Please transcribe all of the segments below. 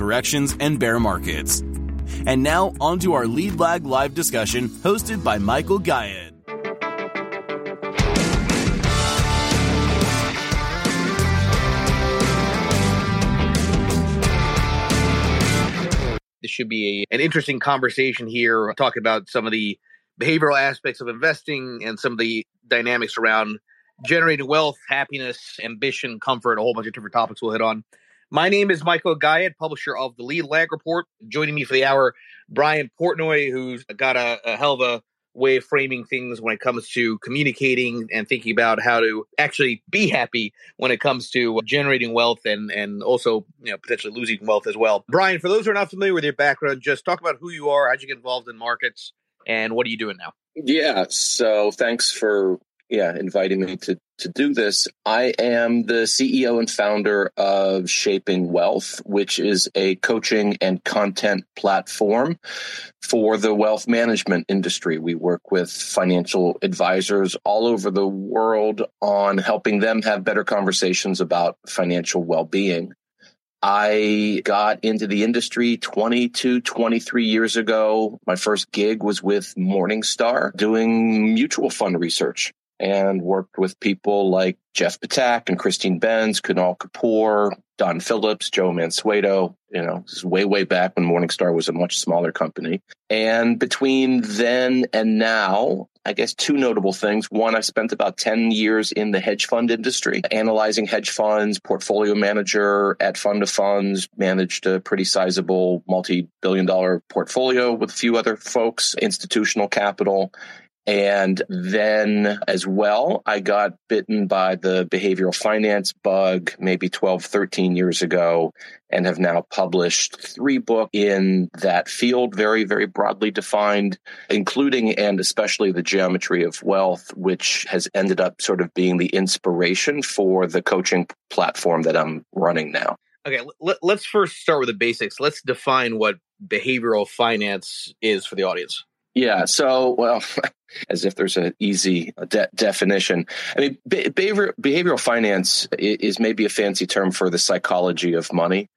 corrections, and bear markets. And now, on to our Lead Lag live discussion hosted by Michael Gayed. This should be a, an interesting conversation here, talking about some of the behavioral aspects of investing and some of the dynamics around generating wealth, happiness, ambition, comfort, a whole bunch of different topics we'll hit on. My name is Michael Gayed, publisher of the Lead Lag Report. Joining me for the hour, Brian Portnoy, who's got a, a hell of a way of framing things when it comes to communicating and thinking about how to actually be happy when it comes to uh, generating wealth and and also you know potentially losing wealth as well. Brian, for those who are not familiar with your background, just talk about who you are, how'd you get involved in markets, and what are you doing now? Yeah, so thanks for yeah, inviting me to to do this. I am the CEO and founder of Shaping Wealth, which is a coaching and content platform for the wealth management industry. We work with financial advisors all over the world on helping them have better conversations about financial well-being. I got into the industry 22, 23 years ago. My first gig was with Morningstar doing mutual fund research and worked with people like Jeff Ptak and Christine Benz, Kunal Kapoor, Don Phillips, Joe Mansueto. You know, this is way, way back when Morningstar was a much smaller company. And between then and now, I guess two notable things. One, I spent about 10 years in the hedge fund industry, analyzing hedge funds, portfolio manager at fund of funds, managed a pretty sizable multi billion dollar portfolio with a few other folks, institutional capital. And then as well, I got bitten by the behavioral finance bug maybe 12, 13 years ago and have now published three books in that field, very, very broadly defined, including and especially the geometry of wealth, which has ended up sort of being the inspiration for the coaching platform that I'm running now. Okay, let, us first start with the basics. Let's define what behavioral finance is for the audience. Yeah. So, well, as if there's an easy de- definition. I mean, behavior, behavioral finance is maybe a fancy term for the psychology of money.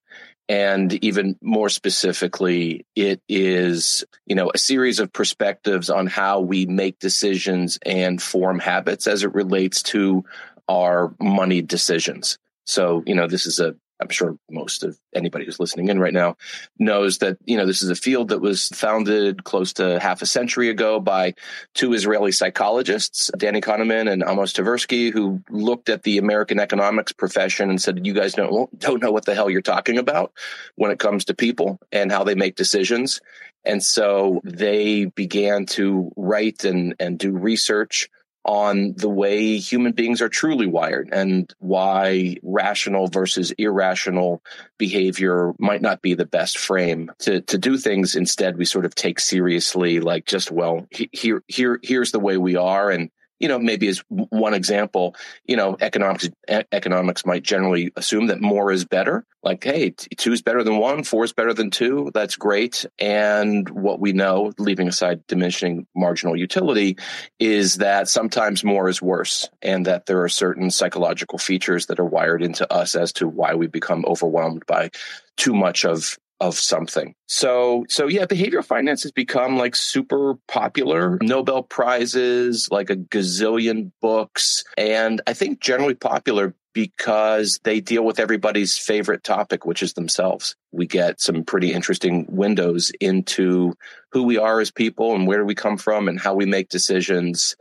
And even more specifically, it is, you know, a series of perspectives on how we make decisions and form habits as it relates to our money decisions. So, you know, this is a I'm sure most of anybody who's listening in right now knows that, you know, this is a field that was founded close to half a century ago by two Israeli psychologists, Danny Kahneman and Amos Tversky, who looked at the American economics profession and said, you guys don't, don't know what the hell you're talking about when it comes to people and how they make decisions. And so they began to write and, and do research on the way human beings are truly wired and why rational versus irrational behavior might not be the best frame to, to do things. Instead, we sort of take seriously like just, well, here, here, here's the way we are. And you know, maybe as one example, you know, economics economics might generally assume that more is better. Like, hey, two is better than one, four is better than two. That's great. And what we know, leaving aside diminishing marginal utility, is that sometimes more is worse, and that there are certain psychological features that are wired into us as to why we become overwhelmed by too much of of something. So, so yeah, behavioral finance has become like super popular, Nobel prizes, like a gazillion books, and I think generally popular because they deal with everybody's favorite topic, which is themselves. We get some pretty interesting windows into who we are as people and where we come from and how we make decisions.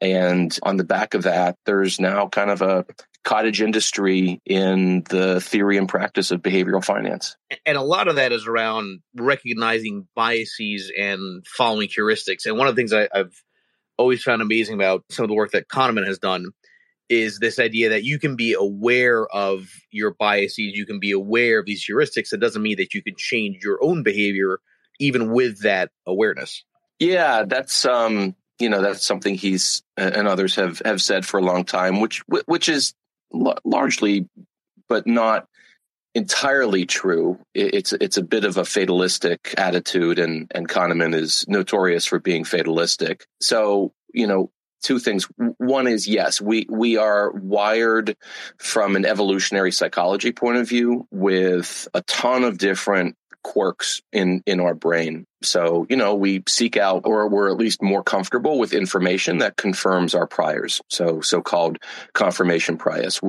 And on the back of that, there's now kind of a cottage industry in the theory and practice of behavioral finance. And a lot of that is around recognizing biases and following heuristics. And one of the things I, have always found amazing about some of the work that Kahneman has done is this idea that you can be aware of your biases, you can be aware of these heuristics. It doesn't mean that you can change your own behavior even with that awareness. Yeah, that's um, you know, that's something he's and others have have said for a long time, which which is largely, but not entirely true. It's it's a bit of a fatalistic attitude, and and Kahneman is notorious for being fatalistic. So you know, two things. One is yes, we we are wired from an evolutionary psychology point of view with a ton of different quirks in in our brain. So, you know, we seek out or we're at least more comfortable with information that confirms our priors. So, so-called confirmation bias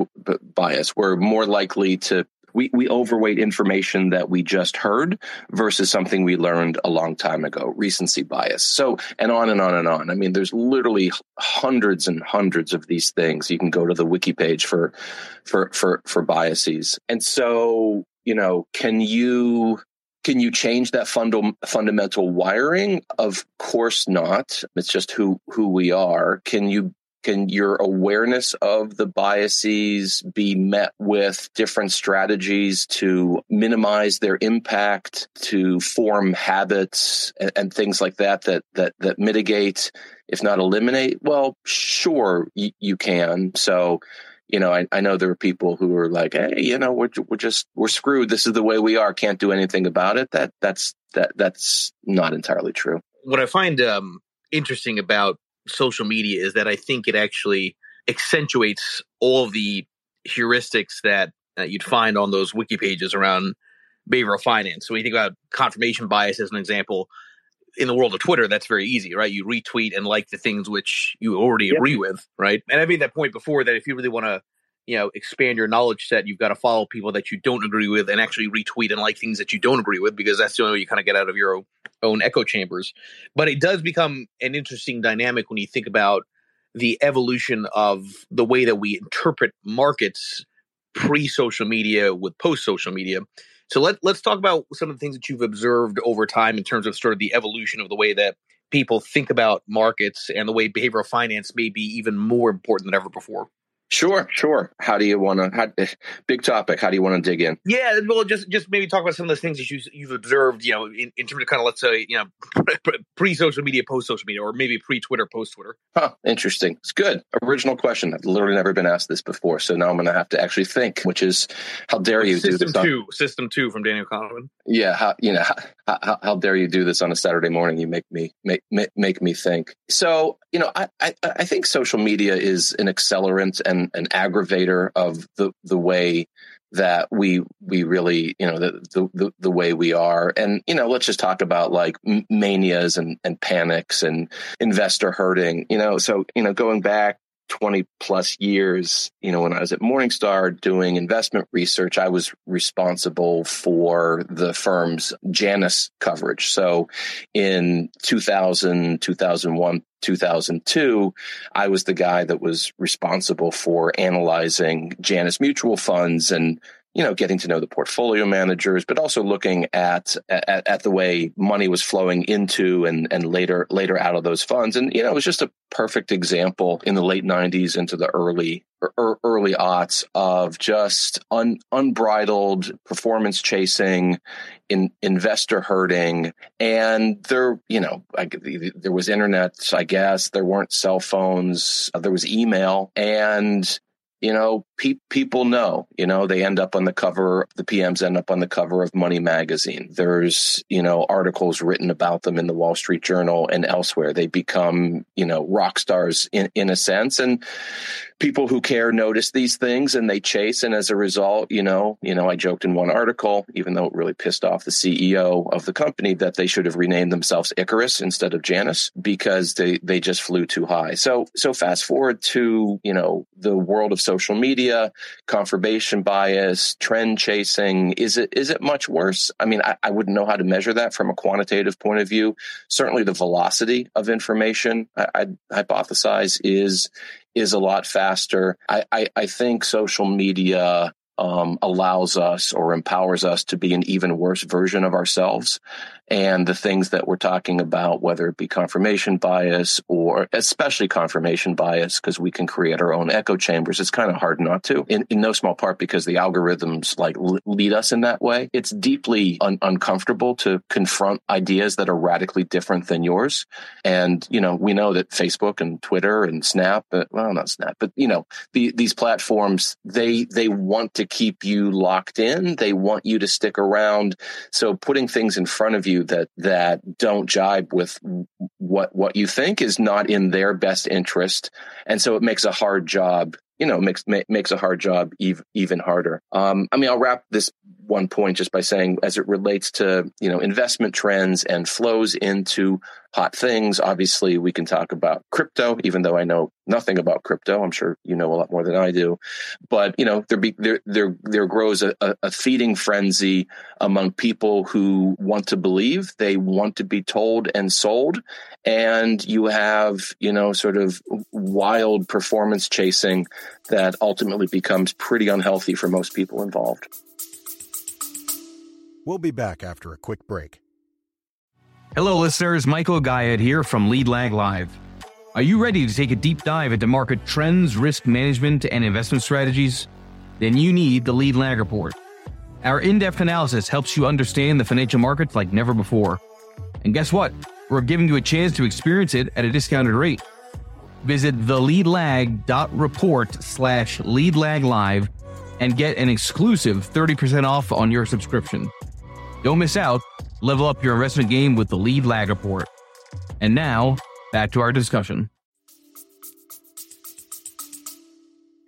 bias. We're more likely to we, we overweight information that we just heard versus something we learned a long time ago, recency bias. So, and on and on and on. I mean, there's literally hundreds and hundreds of these things. You can go to the wiki page for, for, for, for biases. And so, you know, can you can you change that funda- fundamental wiring? Of course not. It's just who who we are. Can you can your awareness of the biases be met with different strategies to minimize their impact, to form habits and, and things like that that that that mitigate, if not eliminate? Well, sure, y- you can. So you know, I, I know there are people who are like, hey, you know, we're we're just we're screwed. This is the way we are. Can't do anything about it. That that's that that's not entirely true. What I find um, interesting about social media is that I think it actually accentuates all the heuristics that uh, you'd find on those wiki pages around behavioral finance. So when you think about confirmation bias as an example, in the world of Twitter, that's very easy, right? You retweet and like the things which you already yep. agree with, right? And I made that point before that if you really want to, you know, expand your knowledge set, you've got to follow people that you don't agree with and actually retweet and like things that you don't agree with because that's the only way you kind of get out of your own echo chambers. But it does become an interesting dynamic when you think about the evolution of the way that we interpret markets pre social media with post social media. So let let's talk about some of the things that you've observed over time in terms of sort of the evolution of the way that people think about markets and the way behavioral finance may be even more important than ever before. Sure, sure. How do you want to? Big topic. How do you want to dig in? Yeah, well, just just maybe talk about some of those things that you, you've observed. You know, in, in terms of kind of let's say you know pre social media, post social media, or maybe pre Twitter, post Twitter. Huh. Interesting. It's good. Original question. I've literally never been asked this before, so now I'm going to have to actually think. Which is, how dare you? Do this. System two. System two from Daniel Kahneman. Yeah. How, you know, how, how, how, dare you do this on a Saturday morning? You make me make make, make me think. So you know, I, I I think social media is an accelerant and an aggravator of the the way that we we really you know the, the the way we are. And you know let's just talk about like manias and and panics and investor herding you know. So you know going back 20 plus years, you know, when I was at Morningstar doing investment research, I was responsible for the firm's Janus coverage. So in 2000, 2001, 2002, I was the guy that was responsible for analyzing Janus mutual funds and you know, getting to know the portfolio managers, but also looking at, at, at the way money was flowing into and and later later out of those funds. And you know, it was just a perfect example in the late '90s into the early er, early aughts of just un, unbridled performance chasing, in investor herding, and there, you know, I, there was internet. I guess there weren't cell phones. There was email, and you know, pe- people know, you know, they end up on the cover, the PMs end up on the cover of Money Magazine. There's, you know, articles written about them in the Wall Street Journal and elsewhere. They become, you know, rock stars in, in a sense. And people who care notice these things and they chase. And as a result, you know, you know, I joked in one article, even though it really pissed off the CEO of the company that they should have renamed themselves Icarus instead of Janus because they, they just flew too high. So, so fast forward to, you know, the world of social media, confirmation bias, trend chasing. Is it is it much worse? I mean, I, I wouldn't know how to measure that from a quantitative point of view. Certainly, the velocity of information, I, I'd hypothesize, is is a lot faster. I, I, I think social media um, allows us or empowers us to be an even worse version of ourselves and the things that we're talking about, whether it be confirmation bias or especially confirmation bias, because we can create our own echo chambers. It's kind of hard not to, in, in no small part because the algorithms like lead us in that way. It's deeply un- uncomfortable to confront ideas that are radically different than yours. And, you know, we know that Facebook and Twitter and Snap, uh, well, not Snap, but, you know, the, these platforms, they, they want to keep you locked in. They want you to stick around. So putting things in front of you you that that don't jibe with what what you think is not in their best interest, and so it makes a hard job. You know, makes makes a hard job even even harder. Um, I mean, I'll wrap this one point just by saying, as it relates to you know investment trends and flows into hot things. Obviously, we can talk about crypto, even though I know nothing about crypto. I'm sure you know a lot more than I do. But you know, there be, there there there grows a, a feeding frenzy among people who want to believe. They want to be told and sold, and you have you know sort of wild performance chasing that ultimately becomes pretty unhealthy for most people involved. We'll be back after a quick break. Hello, listeners. Michael Gayed here from Lead Lag Live. Are you ready to take a deep dive into market trends, risk management, and investment strategies? Then you need the Lead Lag Report. Our in depth analysis helps you understand the financial markets like never before. And guess what? We're giving you a chance to experience it at a discounted rate. Visit theleadlag.report slash leadlaglive and get an exclusive 30% off on your subscription. Don't miss out. Level up your investment game with the lead lag report. And now, back to our discussion.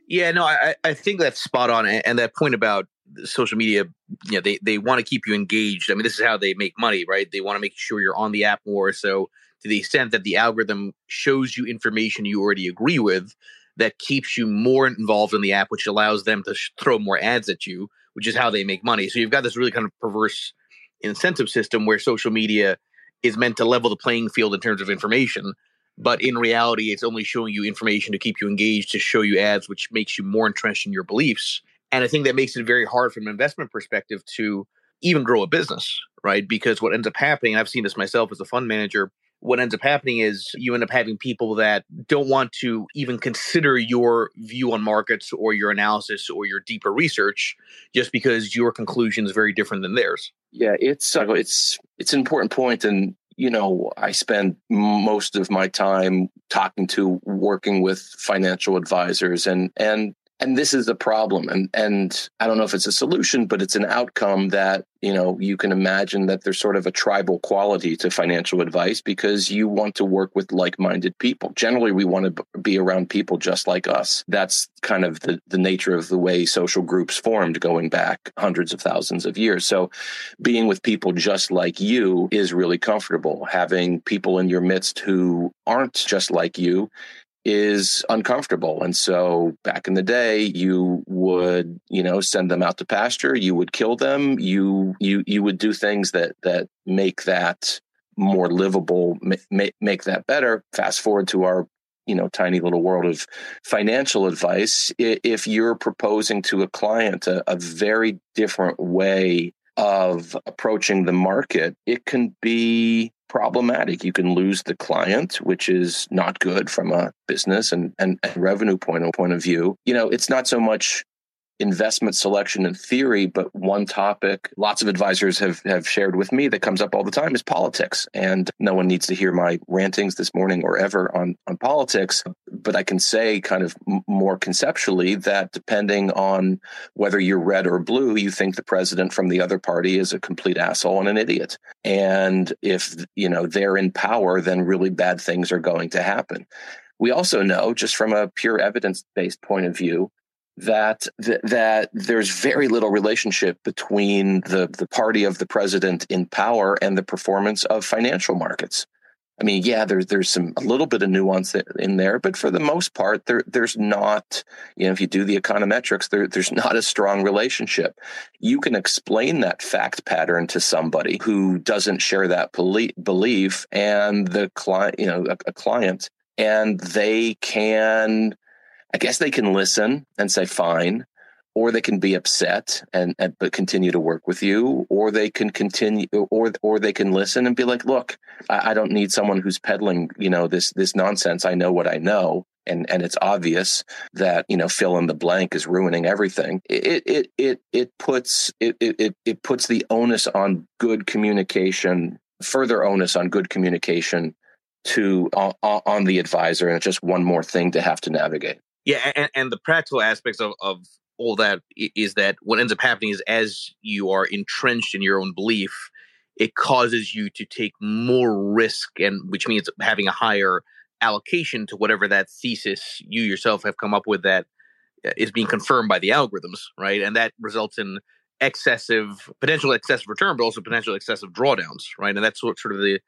Yeah, no, I, I think that's spot on. And that point about social media, you know, they, they want to keep you engaged. I mean, this is how they make money, right? They want to make sure you're on the app more. So, to the extent that the algorithm shows you information you already agree with, that keeps you more involved in the app, which allows them to sh- throw more ads at you, which is how they make money. So, you've got this really kind of perverse incentive system where social media is meant to level the playing field in terms of information but in reality it's only showing you information to keep you engaged to show you ads which makes you more entrenched in your beliefs. And i think that makes it very hard from an investment perspective to even grow a business right? Because what ends up happening i've seen this myself as a fund manager what ends up happening is you end up having people that don't want to even consider your view on markets or your analysis or your deeper research just because your conclusion is very different than theirs. Yeah, it's uh, it's it's an important point and you know, I spend most of my time talking to working with financial advisors and and and this is a problem. And and i don't know if it's a solution but it's an outcome that you know you can imagine that there's sort of a tribal quality to financial advice because you want to work with like-minded people. Generally we want to be around people just like us. That's kind of the, the nature of the way social groups formed going back hundreds of thousands of years. So being with people just like you is really comfortable. Having people in your midst who aren't just like you is uncomfortable. And so back in the day, you would, you know, send them out to pasture, you would kill them, you you you would do things that that make that more livable, make, make that better. Fast forward to our you know tiny little world of financial advice if you're proposing to a client a, a very different way of approaching the market it can be problematic. You can lose the client, which is not good from a business and, and, and revenue point of, point of view. You know, it's not so much investment selection in theory, but one topic lots of advisors have, have shared with me that comes up all the time is politics. And no one needs to hear my rantings this morning or ever on, on politics. But I can say kind of more conceptually that depending on whether you're red or blue, you think the president from the other party is a complete asshole and an idiot. And if, you know, they're in power, then really bad things are going to happen. We also know, just from a pure evidence based point of view, that th- that there's very little relationship between the the party of the president in power and the performance of financial markets. I mean, yeah, there's there's some a little bit of nuance in there, but for the most part, there there's not. You know, if you do the econometrics, there there's not a strong relationship. You can explain that fact pattern to somebody who doesn't share that belief, and the client, you know, a, a client, and they can, I guess, they can listen and say, "Fine." or they can be upset and, and, but continue to work with you or they can continue or or they can listen and be like look I, I, don't need someone who's peddling you know this this nonsense. I know what i know. And and it's obvious that you know fill in the blank is ruining everything. It it it it puts it it it puts the onus on good communication further onus on good communication to on, on the advisor and it's just one more thing to have to navigate yeah, and, and, the practical aspects of, of all that is that what ends up happening is as you are entrenched in your own belief, it causes you to take more risk, and which means having a higher allocation to whatever that thesis you yourself have come up with that uh, being confirmed by the algorithms, right? And that results in excessive potential excessive return, but also potential excessive drawdowns, right? And that's sort of the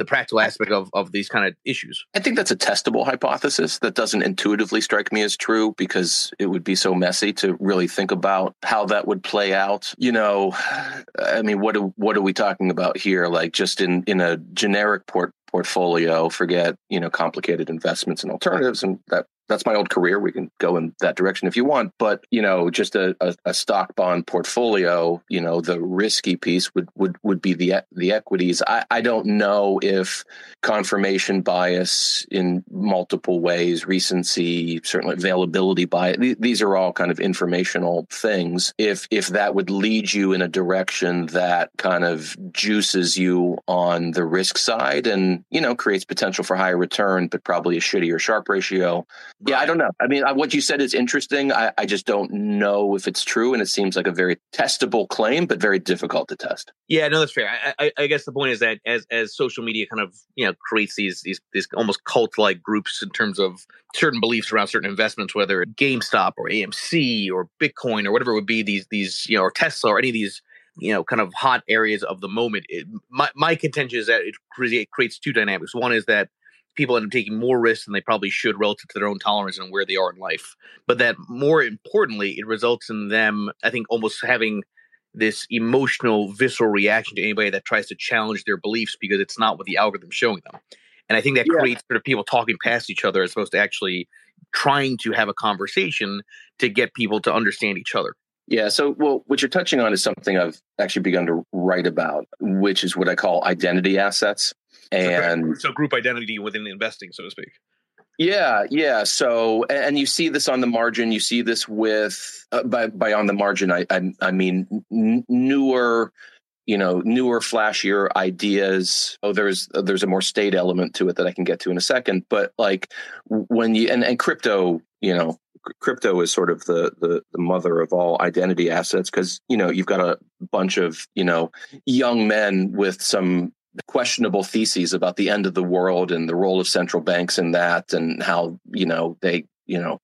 the practical aspect of of these kind of issues. I think that's a testable hypothesis that doesn't intuitively strike me as true because it would be so messy to really think about how that would play out. You know, I mean, what do, what are we talking about here? Like just in in a generic port portfolio, forget you know complicated investments and alternatives, and that that's my old career. We can go in that direction if you want. But, you know, just a, a, a, stock bond portfolio, you know, the risky piece would, would, would be the, the equities. I, I don't know if confirmation bias in multiple ways, recency, certainly availability bias, these are all kind of informational things. If, if that would lead you in a direction that kind of juices you on the risk side and, you know, creates potential for higher return, but probably a shittier Sharpe ratio, yeah, I don't know. I mean, what you said is interesting. I, I, just don't know if it's true, and it seems like a very testable claim, but very difficult to test. Yeah, no, that's fair. I, I, I guess the point is that as as social media kind of you know creates these these these almost cult like groups in terms of certain beliefs around certain investments, whether GameStop or AMC or Bitcoin or whatever it would be, these these you know or Tesla or any of these you know kind of hot areas of the moment. It, my my contention is that it creates two dynamics. One is that people end up taking more risks than they probably should relative to their own tolerance and where they are in life. But that more importantly, it results in them, I think, almost having this emotional, visceral reaction to anybody that tries to challenge their beliefs because it's not what the algorithm's showing them. And I think that yeah. creates sort of people talking past each other as opposed to actually trying to have a conversation to get people to understand each other. Yeah. So, well, what you're touching on is something I've actually begun to write about, which is what I call identity assets and so, group identity within investing, so to speak. Yeah, yeah. So, and you see this on the margin. You see this with uh, by by on the margin. I I, I mean n- newer, you know, newer, flashier ideas. Oh, there's there's a more state element to it that I can get to in a second. But like when you and and crypto, you know, crypto is sort of the the, the mother of all identity assets because you know you've got a bunch of you know young men with some questionable theses about the end of the world and the role of central banks in that and how you know they you know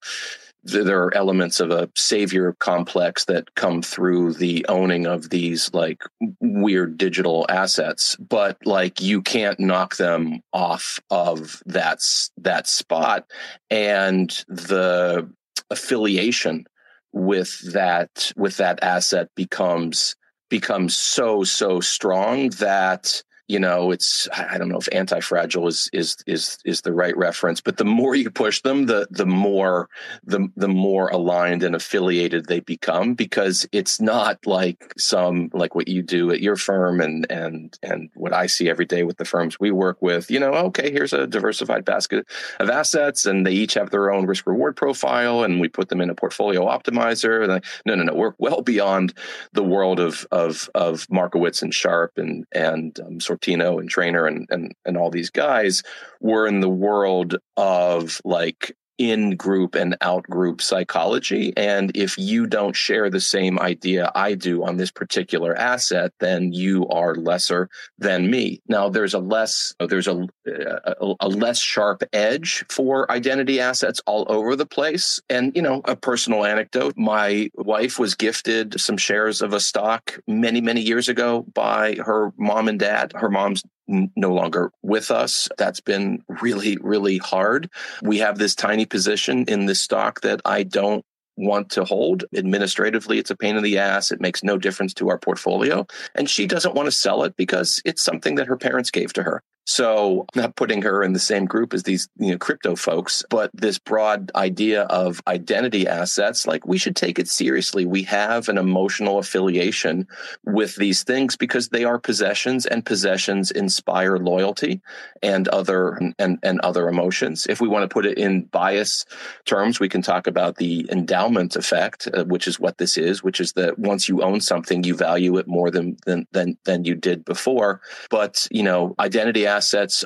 there are elements of a savior complex that come through the owning of these like weird digital assets but like you can't knock them off of that that spot. And the affiliation with that with that asset becomes becomes so so strong that you know it's i don't know if anti-fragile is is is is the right reference but the more you push them the the more the the more aligned and affiliated they become because it's not like some like what you do at your firm and and and what i see every day with the firms we work with you know okay here's a diversified basket of assets and they each have their own risk reward profile and we put them in a portfolio optimizer and I, no no no we're well beyond the world of of of markowitz and sharpe and and um, sort Sortino and Treynor and, and and all these guys were in the world of like in group and out group psychology. And if you don't share the same idea I do on this particular asset, then you are lesser than me. Now, there's a less, there's a, a, a, less sharp edge for identity assets all over the place. And, you know, a personal anecdote my wife was gifted some shares of a stock many, many years ago by her mom and dad. Her mom's no longer with us. That's been really, really hard. We have this tiny position in this stock that I don't want to hold. Administratively, it's a pain in the ass. It makes no difference to our portfolio. And she doesn't want to sell it because it's something that her parents gave to her. So not putting her in the same group as these you know crypto folks, but this broad idea of identity assets, like we should take it seriously. We have an emotional affiliation with these things because they are possessions and possessions inspire loyalty and other and, and other emotions. If we want to put it in bias terms, we can talk about the endowment effect, uh, which is what this is, which is that once you own something, you value it more than than than, than you did before. But you know, identity assets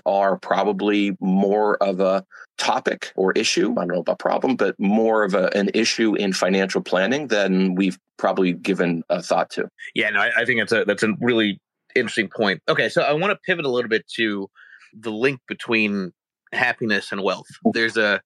are probably more of a topic or issue. I don't know about problem, but more of a, an issue in financial planning than we've probably given a thought to. Yeah, no, I, I think that's a that's a really interesting point. Okay, so I want to pivot a little bit to the link between happiness and wealth. There's a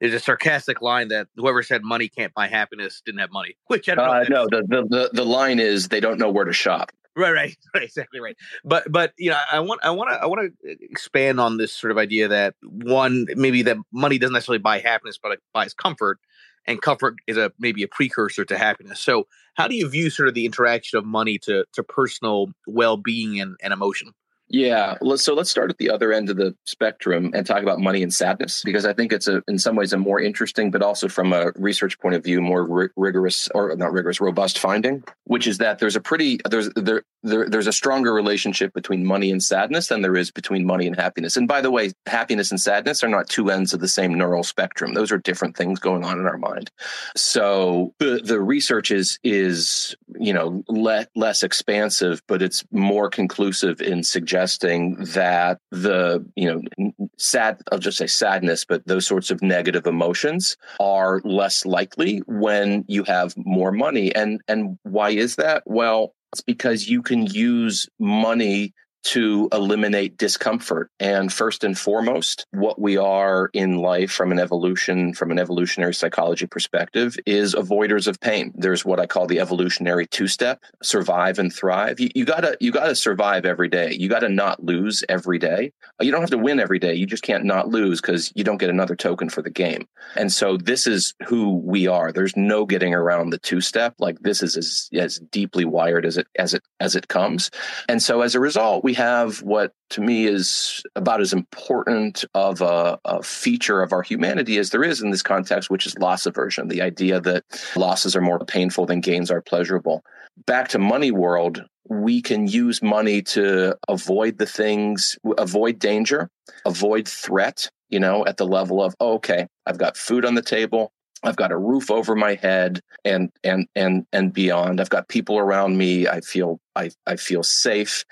there's a sarcastic line that whoever said money can't buy happiness didn't have money. Which I don't know. Uh, if no, the, the the the line is they don't know where to shop. Right, right, right, exactly right. But but you know, I want I want to I want to expand on this sort of idea that one maybe that money doesn't necessarily buy happiness, but it buys comfort, and comfort is a maybe a precursor to happiness. So how do you view sort of the interaction of money to to personal well being and, and emotion? Yeah. So let's start at the other end of the spectrum and talk about money and sadness, because I think it's a, in some ways, a more interesting, but also from a research point of view, more ri- rigorous or not rigorous, robust finding, which is that there's a pretty there's there, there there's a stronger relationship between money and sadness than there is between money and happiness. And by the way, happiness and sadness are not two ends of the same neural spectrum; those are different things going on in our mind. So the the research is is you know le- less expansive, but it's more conclusive in suggesting that the you know sad I'll just say sadness, but those sorts of negative emotions are less likely when you have more money. And and why is that? Well, it's because you can use money to eliminate discomfort. And first and foremost, what we are in life from an evolution, from an evolutionary psychology perspective, is avoiders of pain. There's what I call the evolutionary two-step: survive and thrive. You, you gotta you gotta survive every day. You gotta not lose every day. You don't have to win every day. You just can't not lose because you don't get another token for the game. And so this is who we are. There's no getting around the two-step. Like this is as, as deeply wired as it as it as it comes. And so as a result, we have what to me is about as important of a, a, feature of our humanity as there is in this context, which is loss aversion, the idea that losses are more painful than gains are pleasurable. Back to money world, we can use money to avoid the things, avoid danger, avoid threat, you know, at the level of, oh, okay, I've got food on the table. I've got a roof over my head and and and and beyond. I've got people around me. I feel I I feel safe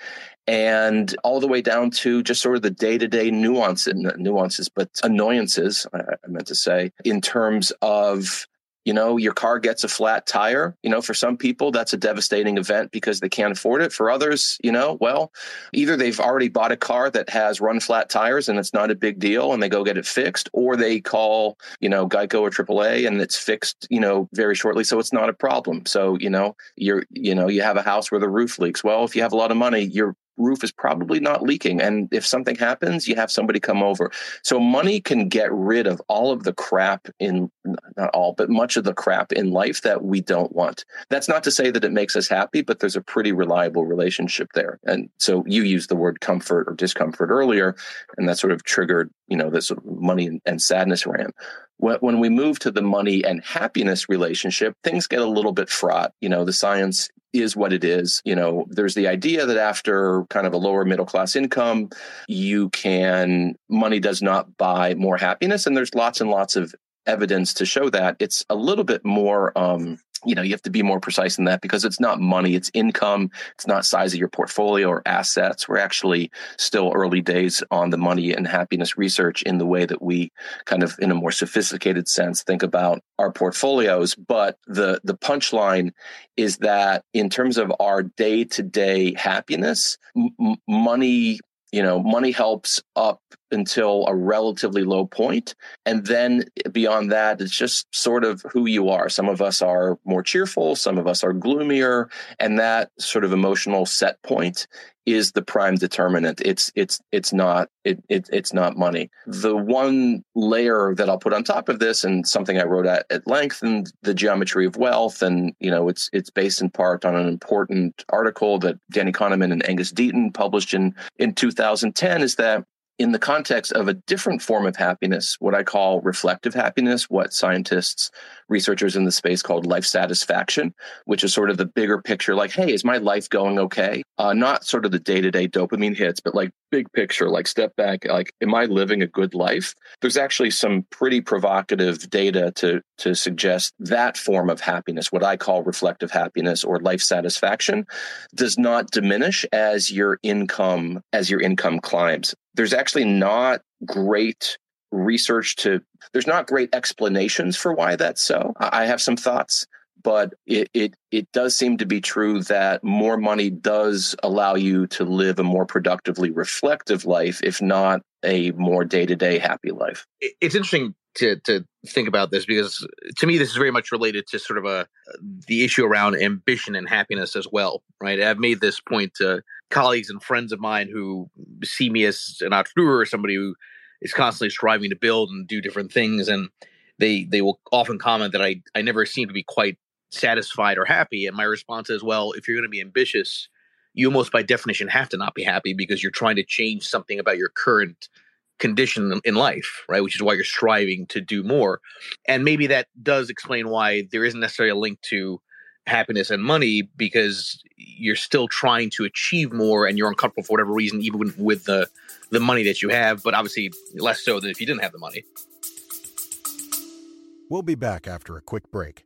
and all the way down to just sort of the day-to-day nuance nuances but annoyances I, meant to say in terms of you know your car gets a flat tire. You know for some people that's a devastating event because they can't afford it. For others you know well either they've already bought a car that has run flat tires and it's not a big deal and they go get it fixed or they call you know geico or aaa and it's fixed you know very shortly so it's not a problem. So you know you're you know you have a house where the roof leaks. Well if you have a lot of money your roof is probably not leaking. And if something happens, you have somebody come over. So money can get rid of all of the crap in, not all, but much of the crap in life that we don't want. That's not to say that it makes us happy, but there's a pretty reliable relationship there. And so you used the word comfort or discomfort earlier, and that sort of triggered, you know, this sort of money and sadness ran when we move to the money and happiness relationship, things get a little bit fraught. You know, the science is what it is. You know, there's the idea that after kind of a lower middle class income, you can, money does not buy more happiness. And there's lots and lots of evidence to show that. It's a little bit more, um, you know, you have to be more precise than that because it's not money, it's income, it's not size of your portfolio or assets. We're actually still early days on the money and happiness research in the way that we kind of in a more sophisticated sense think about our portfolios. But the the punchline is that in terms of our day-to-day happiness, m- money you know money helps up until a relatively low point. And then beyond that, it's just sort of who you are. Some of us are more cheerful, some of us are gloomier. And that sort of emotional set point is the prime determinant. It's it's it's not it, it, it's not money. The one layer that I'll put on top of this, and something I wrote at, at length, and the geometry of wealth, and you know it's it's based in part on an important article that Danny Kahneman and Angus Deaton published in in 2010, is that in the context of a different form of happiness, what I call reflective happiness, what scientists, researchers in the space called life satisfaction, which is sort of the bigger picture like, hey, is my life going okay? Uh, not sort of the day to day dopamine hits, but like big picture, like step back, like, am I living a good life? There's actually some pretty provocative data to, to suggest that form of happiness, what I call reflective happiness or life satisfaction, does not diminish as your income, as your income climbs there's actually not great research to there's not great explanations for why that's so. I have some thoughts but it, it it does seem to be true that more money does allow you to live a more productively reflective life if not a more day-to-day happy life. It's interesting to to think about this because to me this is very much related to sort of a the issue around ambition and happiness as well right? I've made this point to colleagues and friends of mine who see me as an entrepreneur or somebody who is constantly striving to build and do different things and they they will often comment that i i never seem to be quite satisfied or happy and my response is well if you're going to be ambitious you almost by definition have to not be happy because you're trying to change something about your current condition in life, right? Which is why you're striving to do more. And maybe that does explain why there isn't necessarily a link to happiness and money because you're still trying to achieve more and you're uncomfortable for whatever reason, even with the the money that you have, but obviously less so than if you didn't have the money. We'll be back after a quick break.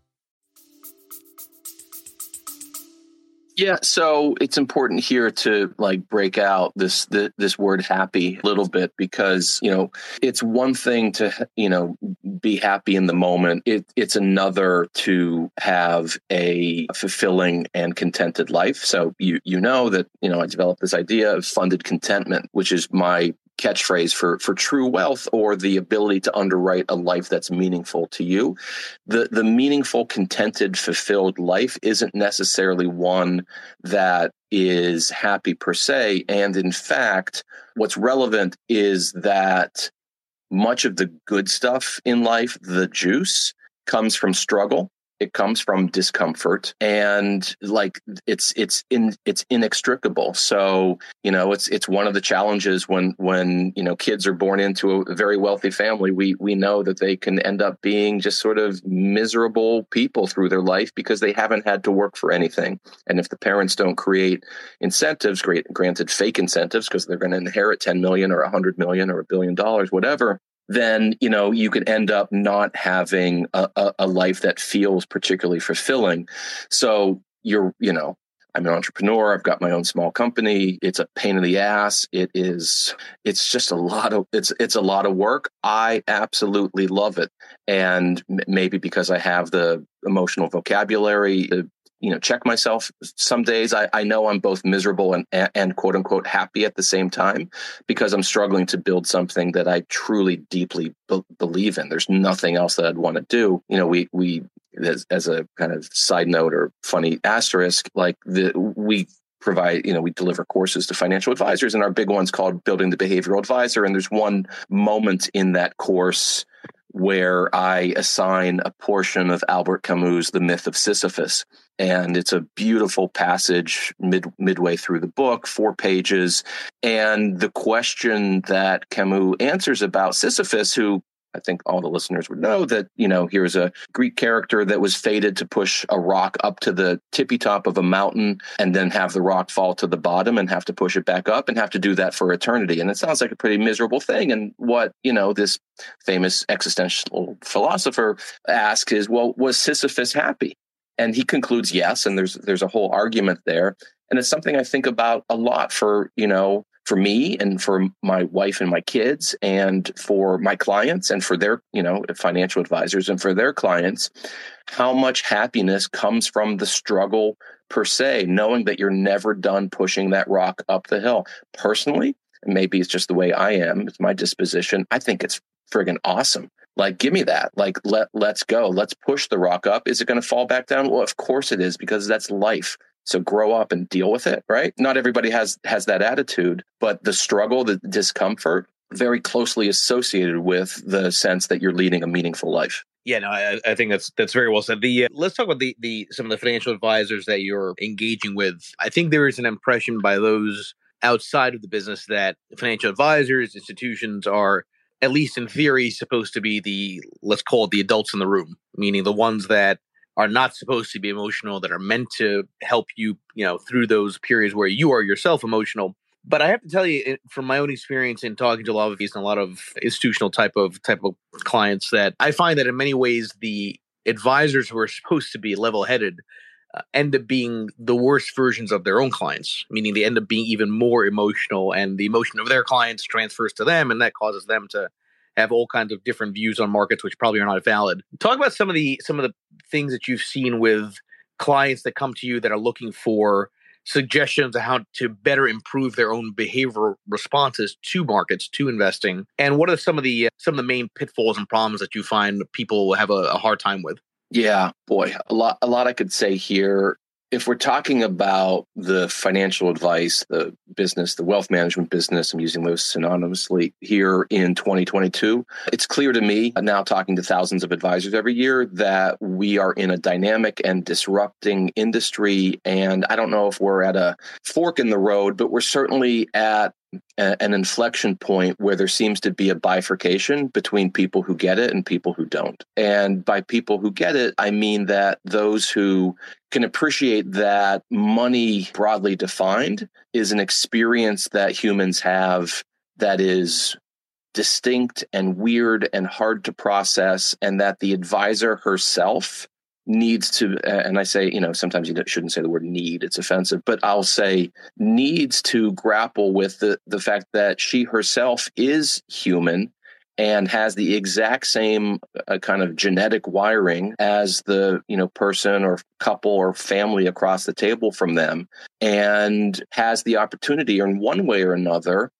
Yeah, so it's important here to like break out this the, this word happy a little bit because you know it's one thing to you know be happy in the moment. It, it's another to have a fulfilling and contented life. So you you know that you know I developed this idea of funded contentment, which is my catchphrase for for true wealth or the ability to underwrite a life that's meaningful to you. The the meaningful contented fulfilled life isn't necessarily one that is happy per se. And in fact what's relevant is that much of the good stuff in life the juice comes from struggle it comes from discomfort and like it's it's in it's inextricable. So you know it's it's one of the challenges when when you know kids are born into a very wealthy family. We we know that they can end up being just sort of miserable people through their life because they haven't had to work for anything. And if the parents don't create incentives great granted fake incentives because they're going to inherit 10 million or 100 million or a billion dollars whatever then you know you could end up not having a, a, a life that feels particularly fulfilling. So you're you know I'm an entrepreneur. I've got my own small company. It's a pain in the ass. It is, it's just a lot of, it's, it's a lot of work. I absolutely love it. And maybe because I have the emotional vocabulary, you know check myself. Some days i, I know i'm both miserable and, and quote unquote happy at the same time because i'm struggling to build something that i truly deeply be- believe in. There's nothing else that i'd want to do. You know we we as, as a kind of side note or funny asterisk like the we provide you know we deliver courses to financial advisors and our big one's called building the behavioral advisor. And there's one moment in that course where I assign a portion of Albert Camus' The Myth of Sisyphus. And it's a beautiful passage mid, midway through the book, four pages. And the question that Camus answers about Sisyphus, who I think all the listeners would know that, you know, here's a Greek character that was fated to push a rock up to the tippy top of a mountain and then have the rock fall to the bottom and have to push it back up and have to do that for eternity. And it sounds like a pretty miserable thing. And what, you know, this famous existential philosopher asks is, well, was Sisyphus happy? And he concludes yes, and there's there's a whole argument there. And it's something I think about a lot for, you know, for me and for my wife and my kids and for my clients and for their you know financial advisors and for their clients how much happiness comes from the struggle per se knowing that you're never done pushing that rock up the hill. Personally maybe it's just the way i am it's my disposition i think it's friggin awesome. Like give me that. Like let let's go. Let's push the rock up. Is it going to fall back down? Well of course it is because that's life so grow up and deal with it, right? Not everybody has has that attitude, but the struggle, the discomfort, very closely associated with the sense that you're leading a meaningful life. Yeah, no, I, I think that's that's very well said. The uh, let's talk about the the some of the financial advisors that you're engaging with. I think there is an impression by those outside of the business that financial advisors, institutions are at least in theory supposed to be the let's call it the adults in the room, meaning the ones that are not supposed to be emotional that are meant to help you you know through those periods where you are yourself emotional. But i have to tell you from my own experience in talking to a lot of these and a lot of institutional type of type of clients that i find that in many ways the advisors who are supposed to be level headed uh, end up being the worst versions of their own clients meaning they end up being even more emotional and the emotion of their clients transfers to them and that causes them to have all kinds of different views on markets, which probably are not valid. Talk about some of the some of the things that you've seen with clients that come to you that are looking for suggestions on how to better improve their own behavioral responses to markets to investing. And what are some of the some of the main pitfalls and problems that you find people have a, a hard time with? Yeah boy a lot a lot i could say here if we're talking about the financial advice, the business, the wealth management business, I'm using those synonymously here in 2022, it's clear to me now talking to thousands of advisors every year that we are in a dynamic and disrupting industry. And I don't know if we're at a fork in the road, but we're certainly at an inflection point where there seems to be a bifurcation between people who get it and people who don't. And by people who get it, I mean that those who can appreciate that money, broadly defined, is an experience that humans have that is distinct and weird and hard to process, and that the advisor herself needs to and i say you know sometimes you shouldn't say the word need it's offensive but i'll say needs to grapple with the the fact that she herself is human and has the exact same uh, kind of genetic wiring as the you know person or couple or family across the table from them and has the opportunity in one way or another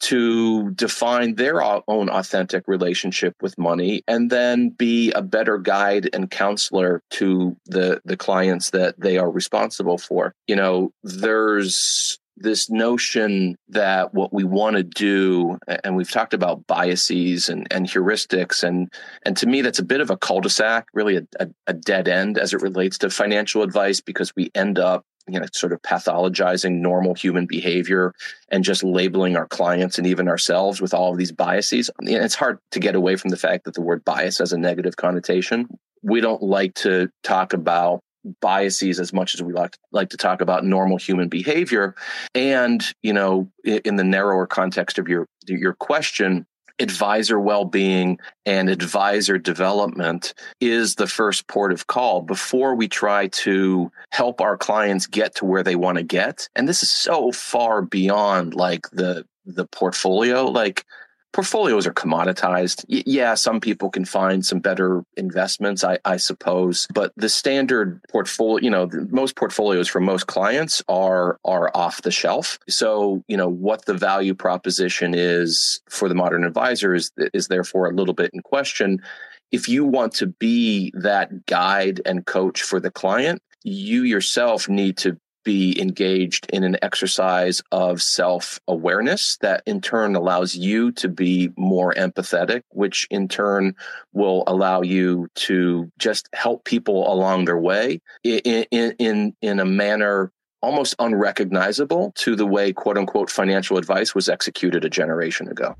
to define their own authentic relationship with money and then be a better guide and counselor to the the clients that they are responsible for. You know there's this notion that what we want to do and we've talked about biases and, and heuristics and and to me that's a bit of a cul-de-sac really a, a, a dead end as it relates to financial advice because we end up you know, sort of pathologizing normal human behavior and just labeling our clients and even ourselves with all of these biases. Mean, it's hard to get away from the fact that the word bias has a negative connotation. We don't like to talk about biases as much as we like like to talk about normal human behavior and you know in the narrower context of your your question advisor well-being and advisor development is the first port of call before we try to help our clients get to where they want to get. And this is so far beyond like the the portfolio. Like portfolios are commoditized. Y- yeah, some people can find some better investments, I, I suppose, but the standard portfolio, you know, most portfolios for most clients are are off the shelf. So, you know, what the value proposition is for the modern advisor is is therefore a little bit in question. If you want to be that guide and coach for the client, you yourself need to be engaged in an exercise of self awareness that in turn allows you to be more empathetic, which in turn will allow you to just help people along their way in, in, in, in a manner almost unrecognizable to the way quote unquote financial advice was executed a generation ago.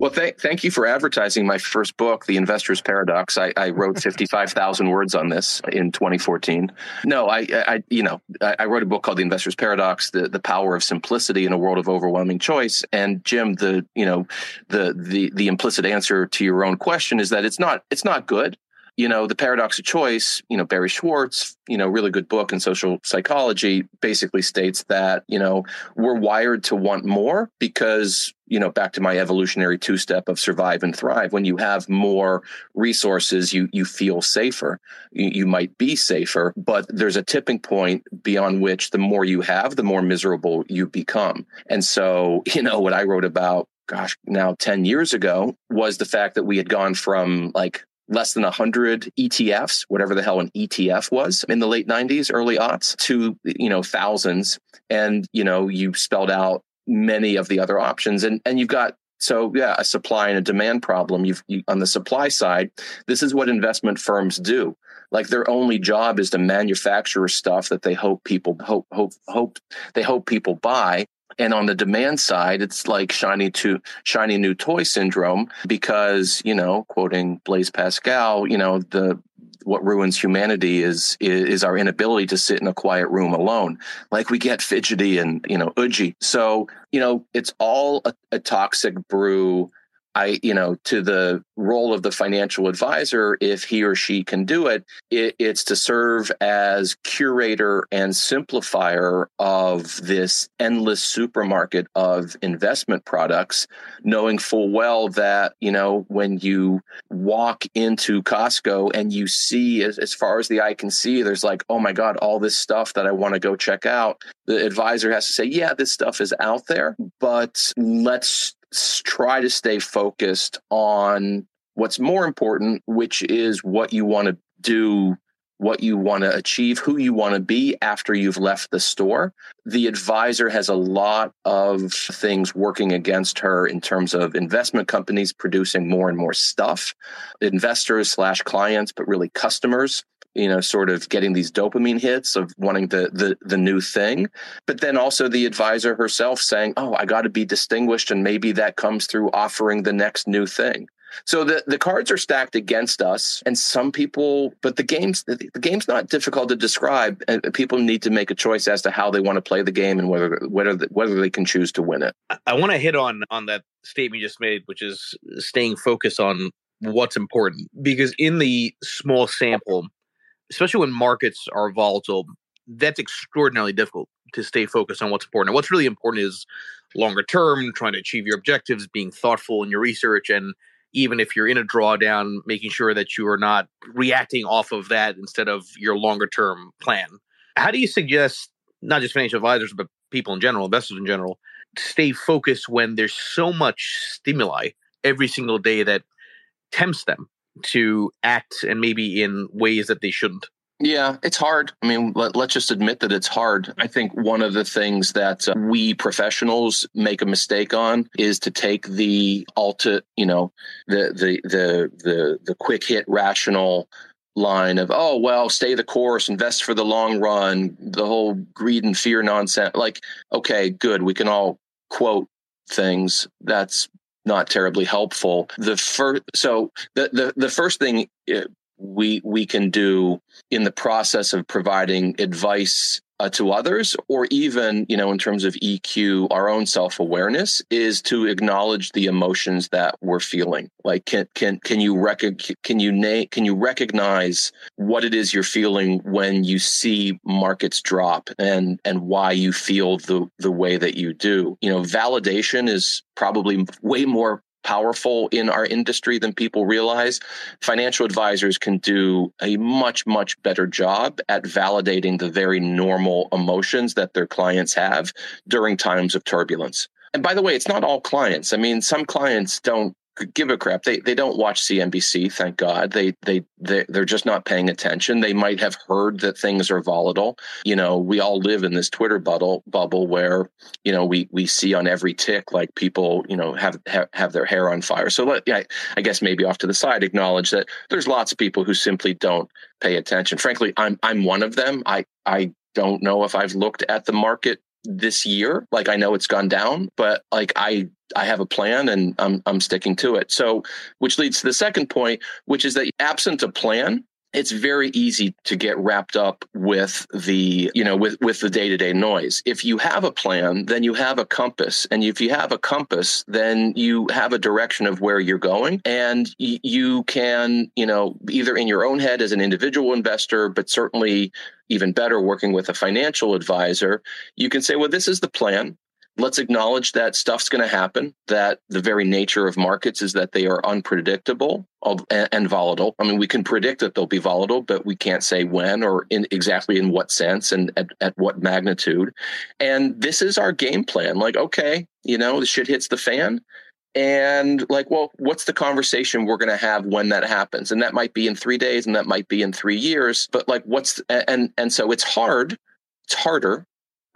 Well, th- thank you for advertising my first book, The Investor's Paradox. I, I wrote 55,000 words on this in 2014. No, I, I you know, I, wrote a book called The Investor's Paradox, the, the power of simplicity in a world of overwhelming choice. And Jim, the, you know, the, the, the implicit answer to your own question is that it's not, it's not good you know, the paradox of choice, you know, Barry Schwartz, you know, really good book in social psychology basically states that, you know, we're wired to want more because, you know, back to my evolutionary two step of survive and thrive. When you have more resources, you, you feel safer. You, you might be safer, but there's a tipping point beyond which the more you have, the more miserable you become. And so, you know, what I wrote about gosh, now 10 years ago was the fact that we had gone from like less than 100 ETFs, whatever the hell an ETF was in the late 90s, early aughts, to, you know, thousands. And, you know, you spelled out many of the other options. And, and you've got so yeah, a supply and a demand problem. You've you, on the supply side, this is what investment firms do. Like their only job is to manufacture stuff that they hope people hope hope hope they hope people buy, and on the demand side, it's like shiny to shiny new toy syndrome because, you know, quoting Blaise Pascal, you know, the what ruins humanity is, is our inability to sit in a quiet room alone. Like we get fidgety and, you know, udgy. So, you know, it's all a, a toxic brew I, you know, to the role of the financial advisor, if he or she can do it, it, it's to serve as curator and simplifier of this endless supermarket of investment products, knowing full well that, you know, when you walk into Costco and you see as, as far as the eye can see, there's like, oh my God, all this stuff that I want to go check out. The advisor has to say, yeah, this stuff is out there, but let's try to stay focused on what's more important, which is what you want to do, what you want to achieve, who you want to be after you've left the store. The advisor has a lot of things working against her in terms of investment companies producing more and more stuff, investors slash clients, but really customers you know, sort of getting these dopamine hits of wanting the the the new thing, but then also the advisor herself saying, "Oh, I got to be distinguished," and maybe that comes through offering the next new thing. So the, the cards are stacked against us, and some people, but the game's the, the game's not difficult to describe, and people need to make a choice as to how they want to play the game and whether whether whether they can choose to win it. I want to hit on on that statement you just made, which is staying focused on what's important, because in the small sample especially when markets are volatile, that's extraordinarily difficult to stay focused on what's important. And what's really important is longer term, trying to achieve your objectives, being thoughtful in your research, and even if you're in a drawdown, making sure that you are not reacting off of that instead of your longer term plan. How do you suggest not just financial advisors, but people in general, investors in general, stay focused when there's so much stimuli every single day that tempts them to act and maybe in ways that they shouldn't. Yeah, it's hard. I mean, let, us just admit that it's hard. I think one of the things that uh, we professionals make a mistake on is to take the alta, you know, the the the the the quick hit rational line of oh well stay the course invest for the long run the whole greed and fear nonsense like okay good we can all quote things that's not terribly helpful. The first, so the, the, the first thing uh, we, we can do in the process of providing advice uh, to others, or even, you know, in terms of EQ, our own self awareness, is to acknowledge the emotions that we're feeling. Like, can can can you rec- can you na- can you recognize what it is you're feeling when you see markets drop, and and why you feel the the way that you do? You know, validation is probably way more powerful in our industry than people realize. Financial advisors can do a much, much better job at validating the very normal emotions that their clients have during times of turbulence. And by the way, it's not all clients. I mean, some clients don't give a crap. They they don't watch CNBC, thank God. They they they they're just not paying attention. They might have heard that things are volatile. You know, we all live in this Twitter bubble bubble where you know we we see on every tick like people you know have have, have their hair on fire. So let yeah, I guess maybe off to the side acknowledge that there's lots of people who simply don't pay attention. Frankly, I'm I'm one of them. I I don't know if I've looked at the market this year. Like I know it's gone down, but like I I have a plan and I'm I'm sticking to it. So which leads to the second point, which is that absent a plan, it's very easy to get wrapped up with the you know with with the day-to-day noise. If you have a plan then you have a compass. And if you have a compass then you have a direction of where you're going. And y- you can you know either in your own head as an individual investor but certainly even better working with a financial advisor you can say well this is the plan let's acknowledge that stuff's going to happen, that the very nature of markets is that they are unpredictable and volatile. I mean, we can predict that they'll be volatile, but we can't say when or in exactly in what sense and at, at what magnitude. And this is our game plan. Like, okay, you know, the shit hits the fan. And like, well, what's the conversation we're going to have when that happens? And that might be in three days and that might be in three years. But like, what's, and, and so it's hard. It's harder.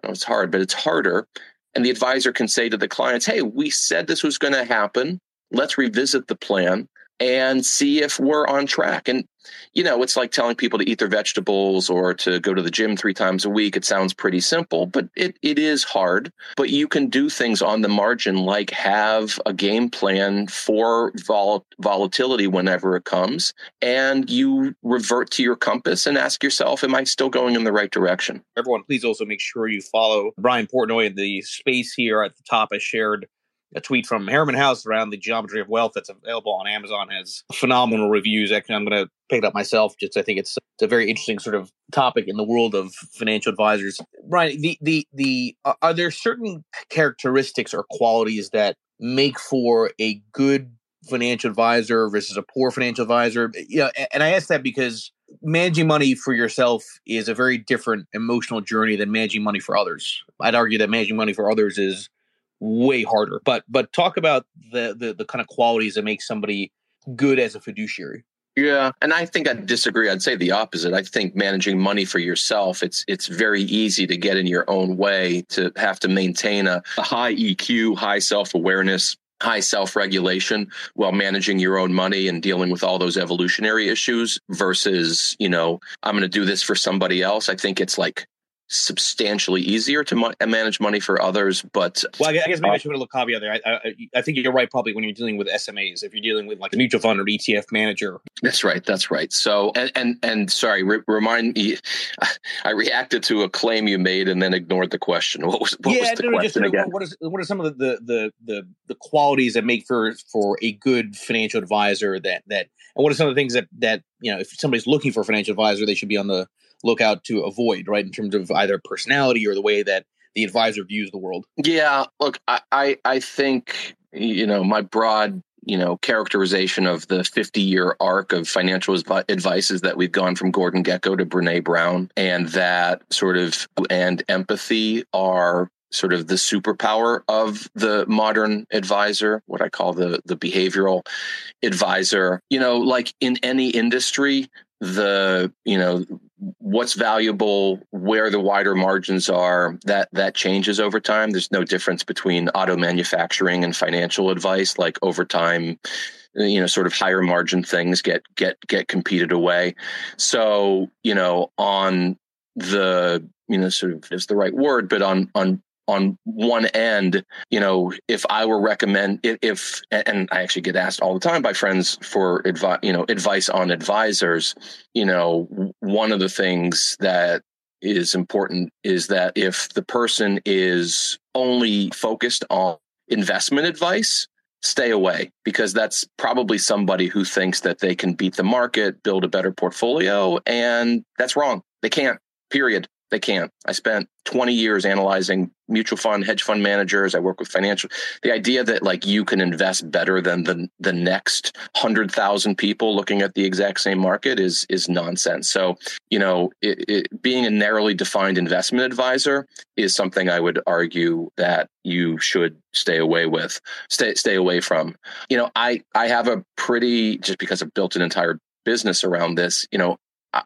it's hard, but it's harder and the advisor can say to the clients, hey, we said this was going to happen. Let's revisit the plan and see if we're on track. And, you know, it's like telling people to eat their vegetables or to go to the gym three times a week. It sounds pretty simple, but it, it is hard. But you can do things on the margin like have a game plan for vol- volatility whenever it comes. And you revert to your compass and ask yourself, am I still going in the right direction? Everyone, please also make sure you follow Brian Portnoy in the space here at the top. I shared a tweet from Harriman House around the geometry of wealth that's available on Amazon has phenomenal reviews. Actually, I'm going to pick it up myself. Just I think it's, a very interesting sort of topic in the world of financial advisors. Brian, the the the uh, are there certain characteristics or qualities that make for a good financial advisor versus a poor financial advisor? Know, and I ask that because managing money for yourself is a very different emotional journey than managing money for others. I'd argue that managing money for others is way harder. But but talk about the the, the kind of qualities that make somebody good as a fiduciary. Yeah, and I think I'd disagree. I'd say the opposite. I think managing money for yourself, it's it's very easy to get in your own way, to have to maintain a, a high EQ, high self-awareness, high self-regulation while managing your own money and dealing with all those evolutionary issues versus, you know, I'm going to do this for somebody else. I think it's like substantially easier to mo- manage money for others. But well, I guess maybe uh, I should put a little caveat there. I, I, I, think you're right. Probably when you're dealing with SMAs, if you're dealing with like a mutual fund or ETF manager. That's right. That's right. So and and and sorry, re- remind me. I reacted to a claim you made and then ignored the question. What was what yeah? Was the no, question just, again? What is what are some of the, the the the qualities that make for for a good financial advisor? That that and what are some of the things that that you know if somebody's looking for a financial advisor, they should be on the look out to avoid, right? In terms of either personality or the way that the advisor views the world. Yeah, look, I, I, think you know my broad you know characterization of the 50 year arc of financial advice is that we've gone from Gordon Gekko to Brene Brown, and that sort of and empathy are sort of the superpower of the modern advisor, what I call the the behavioral advisor. You know, like in any industry, the you know what's valuable where the wider margins are that that changes over time. There's no difference between auto manufacturing and financial advice. Like over time you know sort of higher margin things get get get competed away. So you know on the you know sort of is the right word but on on on one end, you know, if I were recommend if, and I actually get asked all the time by friends for advice, you know, advice on advisors, you know, one of the things that is important is that if the person is only focused on investment advice, stay away because that's probably somebody who thinks that they can beat the market, build a better portfolio, and that's wrong. They can't. Period. They can't. I spent 20 years analyzing mutual fund, hedge fund managers. I work with financial. The idea that like you can invest better than the the next hundred thousand people looking at the exact same market is is nonsense. So you know, it, it, being a narrowly defined investment advisor is something I would argue that you should stay away with, stay stay away from. You know, I I have a pretty just because I've built an entire business around this. You know,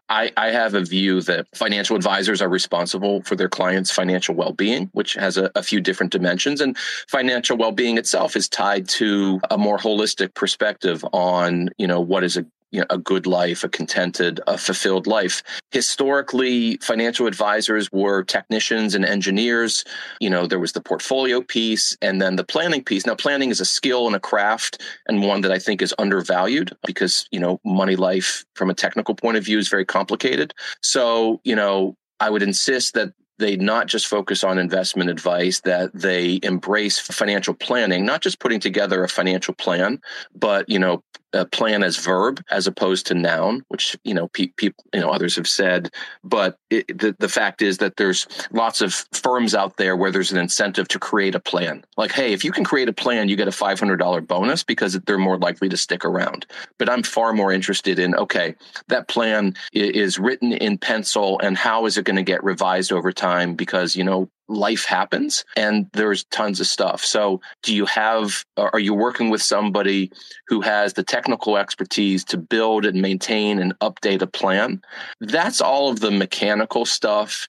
I, I, have a view that financial advisors are responsible for their clients' financial well-being, which has a, a, few different dimensions. And financial well-being itself is tied to a more holistic perspective on, you know, what is a you know, a good life, a contented, a fulfilled life. Historically, financial advisors were technicians and engineers. You know, there was the portfolio piece and then the planning piece. Now, planning is a skill and a craft and one that I think is undervalued because, you know, money life from a technical point of view is very complicated. So, you know, I would insist that they not just focus on investment advice, that they embrace financial planning, not just putting together a financial plan, but, you know, a plan as verb as opposed to noun, which you know people you know others have said. But it, the the fact is that there's lots of firms out there where there's an incentive to create a plan. Like, hey, if you can create a plan, you get a five hundred dollar bonus because they're more likely to stick around. But I'm far more interested in okay, that plan is written in pencil, and how is it going to get revised over time? Because you know life happens and there's tons of stuff. So, do you have, are you working with somebody who has the technical expertise to build and maintain and update a plan? That's all of the mechanical stuff.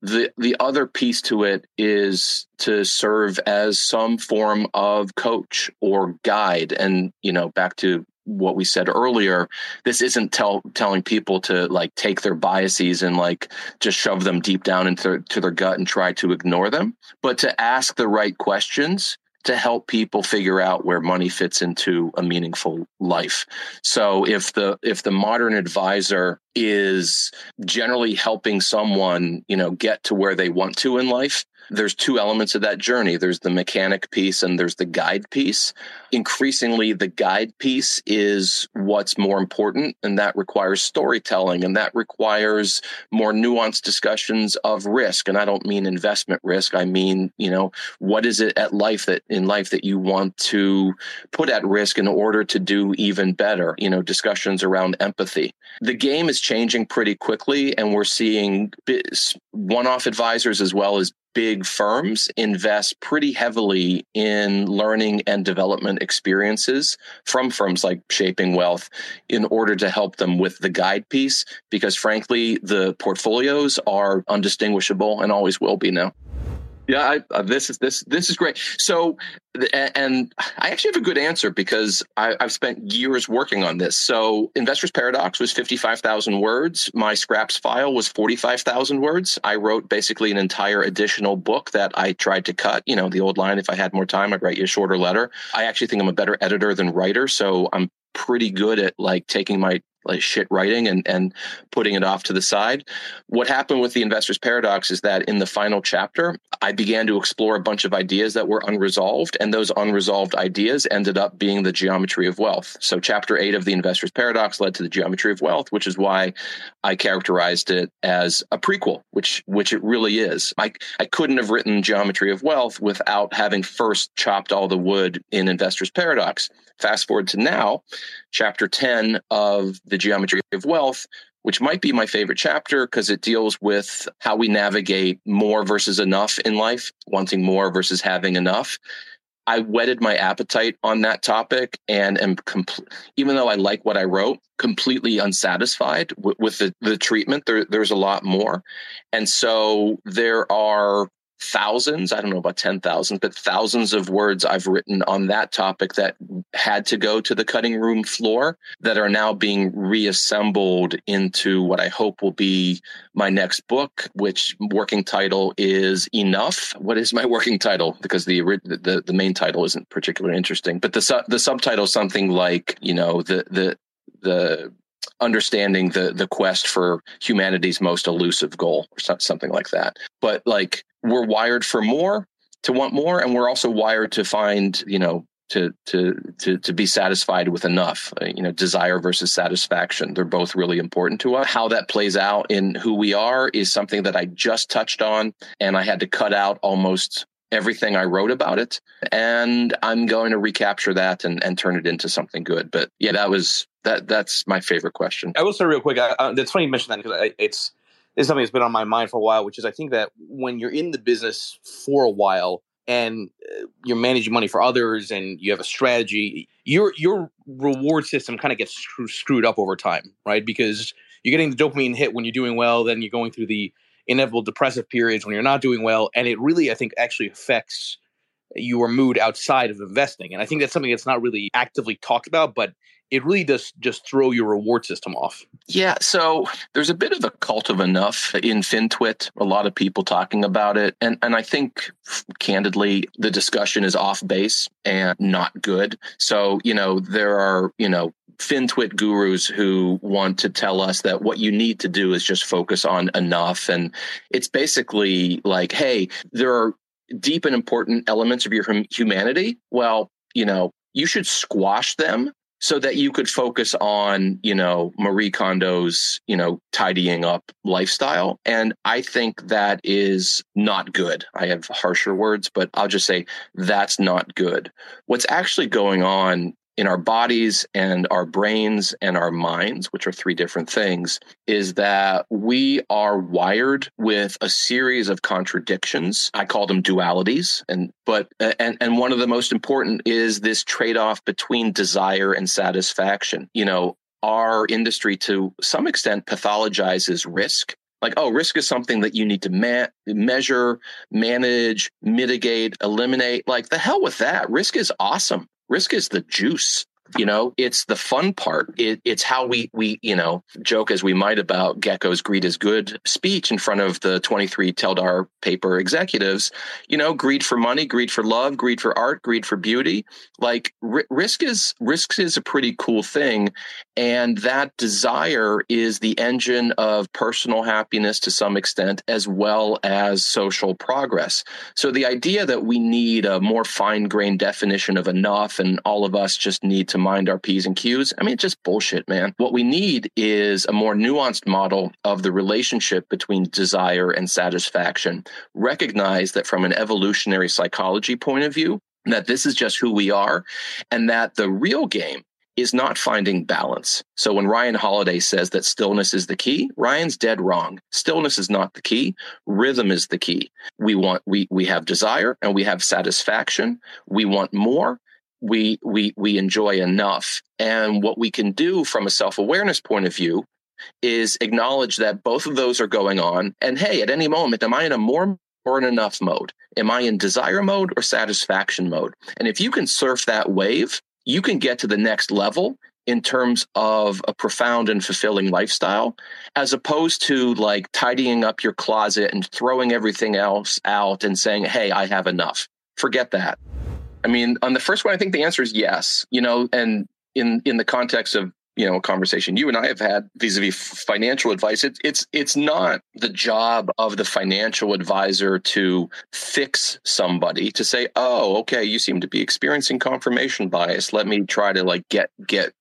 The, the other piece to it is to serve as some form of coach or guide. And, you know, back to what we said earlier this isn't tell, telling people to like take their biases and like just shove them deep down into to their gut and try to ignore them but to ask the right questions to help people figure out where money fits into a meaningful life. So if the if the modern advisor is generally helping someone, you know, get to where they want to in life, there's two elements of that journey. There's the mechanic piece and there's the guide piece. Increasingly the guide piece is what's more important and that requires storytelling and that requires more nuanced discussions of risk. And i don't mean investment risk. I mean you know what is it at life that in life that you want to put at risk in order to do even better? You know discussions around empathy. The game is changing pretty quickly and we're seeing one-off advisors as well as big firms invest pretty heavily in learning and development experiences from firms like Shaping Wealth in order to help them with the guide piece, because frankly, the portfolios are undistinguishable and always will be now. Yeah, I, uh, this is this this is great. So, and I actually have a good answer because I, have spent years working on this. So, Investors Paradox was fifty five thousand words. My scraps file was forty five thousand words. I wrote basically an entire additional book that I tried to cut. You know, the old line: "If I had more time, I'd write you a shorter letter." I actually think I'm a better editor than writer, so I'm pretty good at like taking my like shit writing and and putting it off to the side. What happened with the investor's paradox is that in the final chapter, I began to explore a bunch of ideas that were unresolved, and those unresolved ideas ended up being the geometry of wealth. So chapter eight of the investor's paradox led to the geometry of wealth, which is why I characterized it as a prequel, which which it really is. I I couldn't have written geometry of wealth without having first chopped all the wood in investor's paradox. Fast forward to now, chapter 10 of the geometry of wealth which might be my favorite chapter because it deals with how we navigate more versus enough in life, wanting more versus having enough. I whetted my appetite on that topic and am complete, even though I like what I wrote, completely unsatisfied w- with the, the treatment. There, there's a lot more. And so there are thousands, I don't know about 10,000, but thousands of words I've written on that topic that had to go to the cutting room floor that are now being reassembled into what I hope will be my next book, which working title is Enough. What is my working title? Because the the, the main title isn't particularly interesting, but the the subtitle something like, you know, the the the understanding the the quest for humanity's most elusive goal or something like that. But like we're wired for more to want more and we're also wired to find you know to to to to be satisfied with enough uh, you know desire versus satisfaction. They're both really important to us. How that plays out in who we are is something that i just touched on and i had to cut out almost everything i wrote about it. And i'm going to recapture that and, and turn it into something good. But yeah that was that that's my favorite question i will say real quick I, uh, it's funny you mentioned that because it's is something that's been on my mind for a while, which is I think that when you're in the business for a while and uh, you're managing money for others and you have a strategy, your your reward system kind of gets screwed up over time, right? Because you're getting the dopamine hit when you're doing well, then you're going through the inevitable depressive periods when you're not doing well, and it really I think actually affects your mood outside of investing. And I think that's something that's not really actively talked about, but it really does just throw your reward system off. Yeah, so there's a bit of a cult of enough in FinTwit. A lot of people talking about it, and and I think candidly the discussion is off base and not good. So you know there are you know FinTwit gurus who want to tell us that what you need to do is just focus on enough, and it's basically like, hey, there are deep and important elements of your humanity. Well, you know, you should squash them so that you could focus on, you know, Marie Kondo's, you know, tidying up lifestyle. And I think that is not good. I have harsher words, but I'll just say that's not good. What's actually going on in our bodies and our brains and our minds, which are three different things, is that we are wired with a series of contradictions. I call them dualities. And but uh, and and one of the most important is this trade-off between desire and satisfaction. You know, our industry to some extent pathologizes risk like oh risk is something that you need to ma- measure manage mitigate eliminate like the hell with that risk is awesome risk is the juice you know it's the fun part. It, it's how we we you know joke as we might about Gekko's greed is good speech in front of the 23 teldar paper executives you know greed for money greed for love greed for art greed for beauty. Like r- risk is risk is a pretty cool thing and that desire is the engine of personal happiness to some extent as well as social progress. So the idea that we need a more fine-grained definition of enough and all of us just need to mind our P's and Q's. I mean, it's just bullshit, man. What we need is a more nuanced model of the relationship between desire and satisfaction. Recognize that from an evolutionary psychology point of view, that this is just who we are, and that the real game is not finding balance. So when Ryan Holiday says that stillness is the key, Ryan's dead wrong. Stillness is not the key. Rhythm is the key. We want we we have desire and we have satisfaction. We want more we we we enjoy enough and what we can do from a self-awareness point of view is acknowledge that both of those are going on and hey at any moment am i in a more or an enough mode am i in desire mode or satisfaction mode and if you can surf that wave you can get to the next level in terms of a profound and fulfilling lifestyle, as opposed to like tidying up your closet and throwing everything else out and saying, Hey, I have enough. Forget that. I mean, on the first one, I think the answer is yes. You know, and in in the context of you know a conversation you and I have had vis-a-vis financial advice, it, it's it's not the job of the financial advisor to fix somebody to say, oh, okay, you seem to be experiencing confirmation bias. Let me try to like get get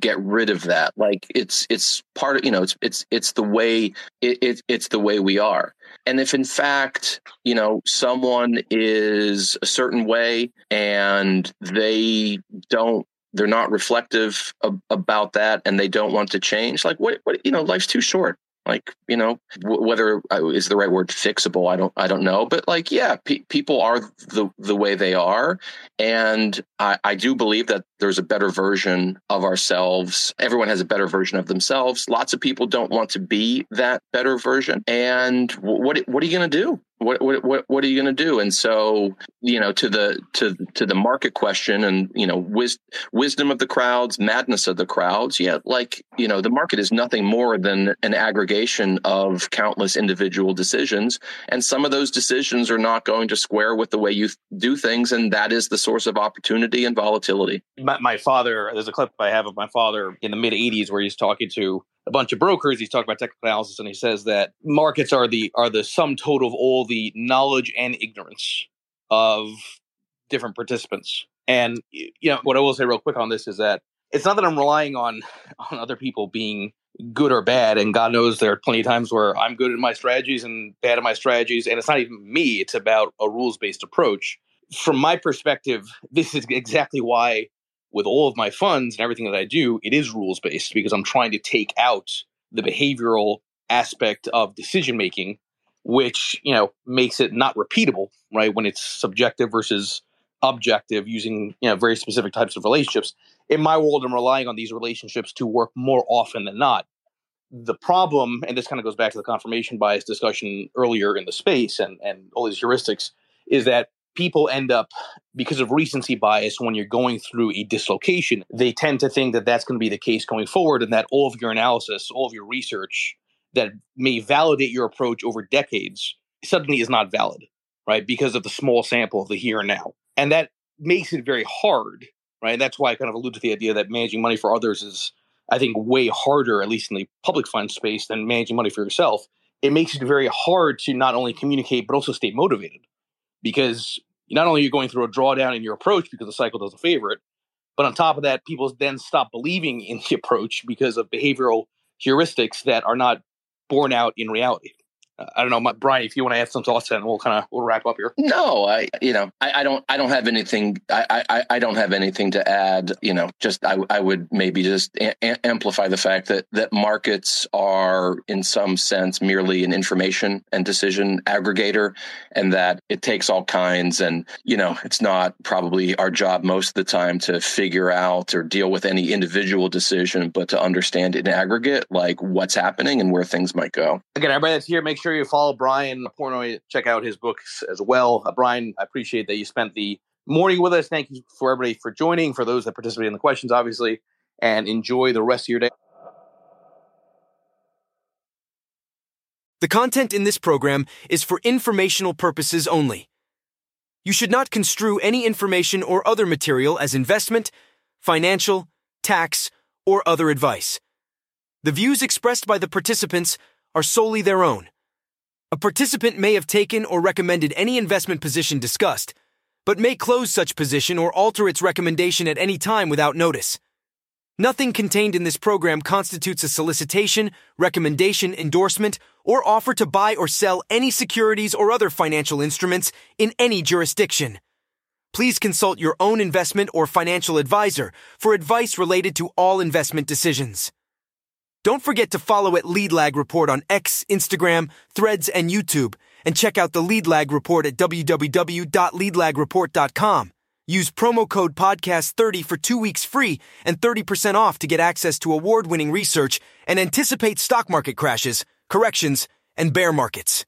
get rid of that. Like it's it's part of you know it's it's it's the way it, it it's the way we are. And if in fact, you know, someone is a certain way and they don't they're not reflective of, about that and they don't want to change like what what you know life's too short like you know w- whether uh, is the right word fixable? I don't i don't know but like yeah pe- people are the the way they are. And I, I do believe that there's a better version of ourselves. Everyone has a better version of themselves. Lots of people don't want to be that better version. And what what are you going to do what what what are you going to do? And so you know to the to to the market question and you know wis- wisdom of the crowds madness of the crowds yeah like you know the market is nothing more than an aggregation of countless individual decisions. And some of those decisions are not going to square with the way you do things and that is the source of opportunity and volatility. My, my father there's a clip i have of my father in the mid 80s where he's talking to a bunch of brokers. He's talking about technical analysis, and he says that markets are the are the sum total of all the knowledge and ignorance of different participants. And you know what I will say real quick on this is that it's not that I'm relying on on other people being good or bad. And God knows there are plenty of times where I'm good at my strategies and bad at my strategies. And it's not even me; it's about a rules based approach. From my perspective, this is exactly why with all of my funds and everything that I do, it is rules based because I'm trying to take out the behavioral aspect of decision making, which you know makes it not repeatable, right? When it's subjective versus objective, using you know very specific types of relationships. In my world, I'm relying on these relationships to work more often than not. The problem, and this kind of goes back to the confirmation bias discussion earlier in the space and, and all these heuristics, is that people end up because of recency bias when you're going through a dislocation they tend to think that that's going to be the case going forward and that all of your analysis all of your research that may validate your approach over decades suddenly is not valid right because of the small sample of the here and now. And that makes it very hard right? That's why i kind of allude to the idea that managing money for others is i think way harder at least in the public fund space than managing money for yourself. It makes it very hard to not only communicate but also stay motivated because not only are you going through a drawdown in your approach because the cycle doesn't favor it, but on top of that, people then stop believing in the approach because of behavioral heuristics that are not borne out in reality. I don't know, my, Brian, if you want to add some thoughts, then we'll kind of we'll wrap up here. No, I you know I, I don't I don't have anything I, I I don't have anything to add. You know, just I I would maybe just a- amplify the fact that that markets are in some sense merely an information and decision aggregator, and that it takes all kinds. And you know, it's not probably our job most of the time to figure out or deal with any individual decision, but to understand in aggregate like what's happening and where things might go. Again, everybody that's here, make sure sure you follow Brian Portnoy. Check out his books as well. Uh, Brian, I appreciate that you spent the morning with us. Thank you for everybody for joining, for those that participated in the questions, obviously, and enjoy the rest of your day. The content in this program is for informational purposes only. You should not construe any information or other material as investment, financial, tax, or other advice. The views expressed by the participants are solely their own a participant may have taken or recommended any investment position discussed, but may close such position or alter its recommendation at any time without notice. Nothing contained in this program constitutes a solicitation, recommendation, endorsement, or offer to buy or sell any securities or other financial instruments in any jurisdiction. Please consult your own investment or financial advisor for advice related to all investment decisions. Don't forget to follow at Lead Lag Report on X, Instagram, Threads, and YouTube, and check out the Lead Lag Report at www.leadlagreport.com. Use promo code podcast30 for 2 weeks free and 30% off to get access to award-winning research and anticipate stock market crashes, corrections, and bear markets.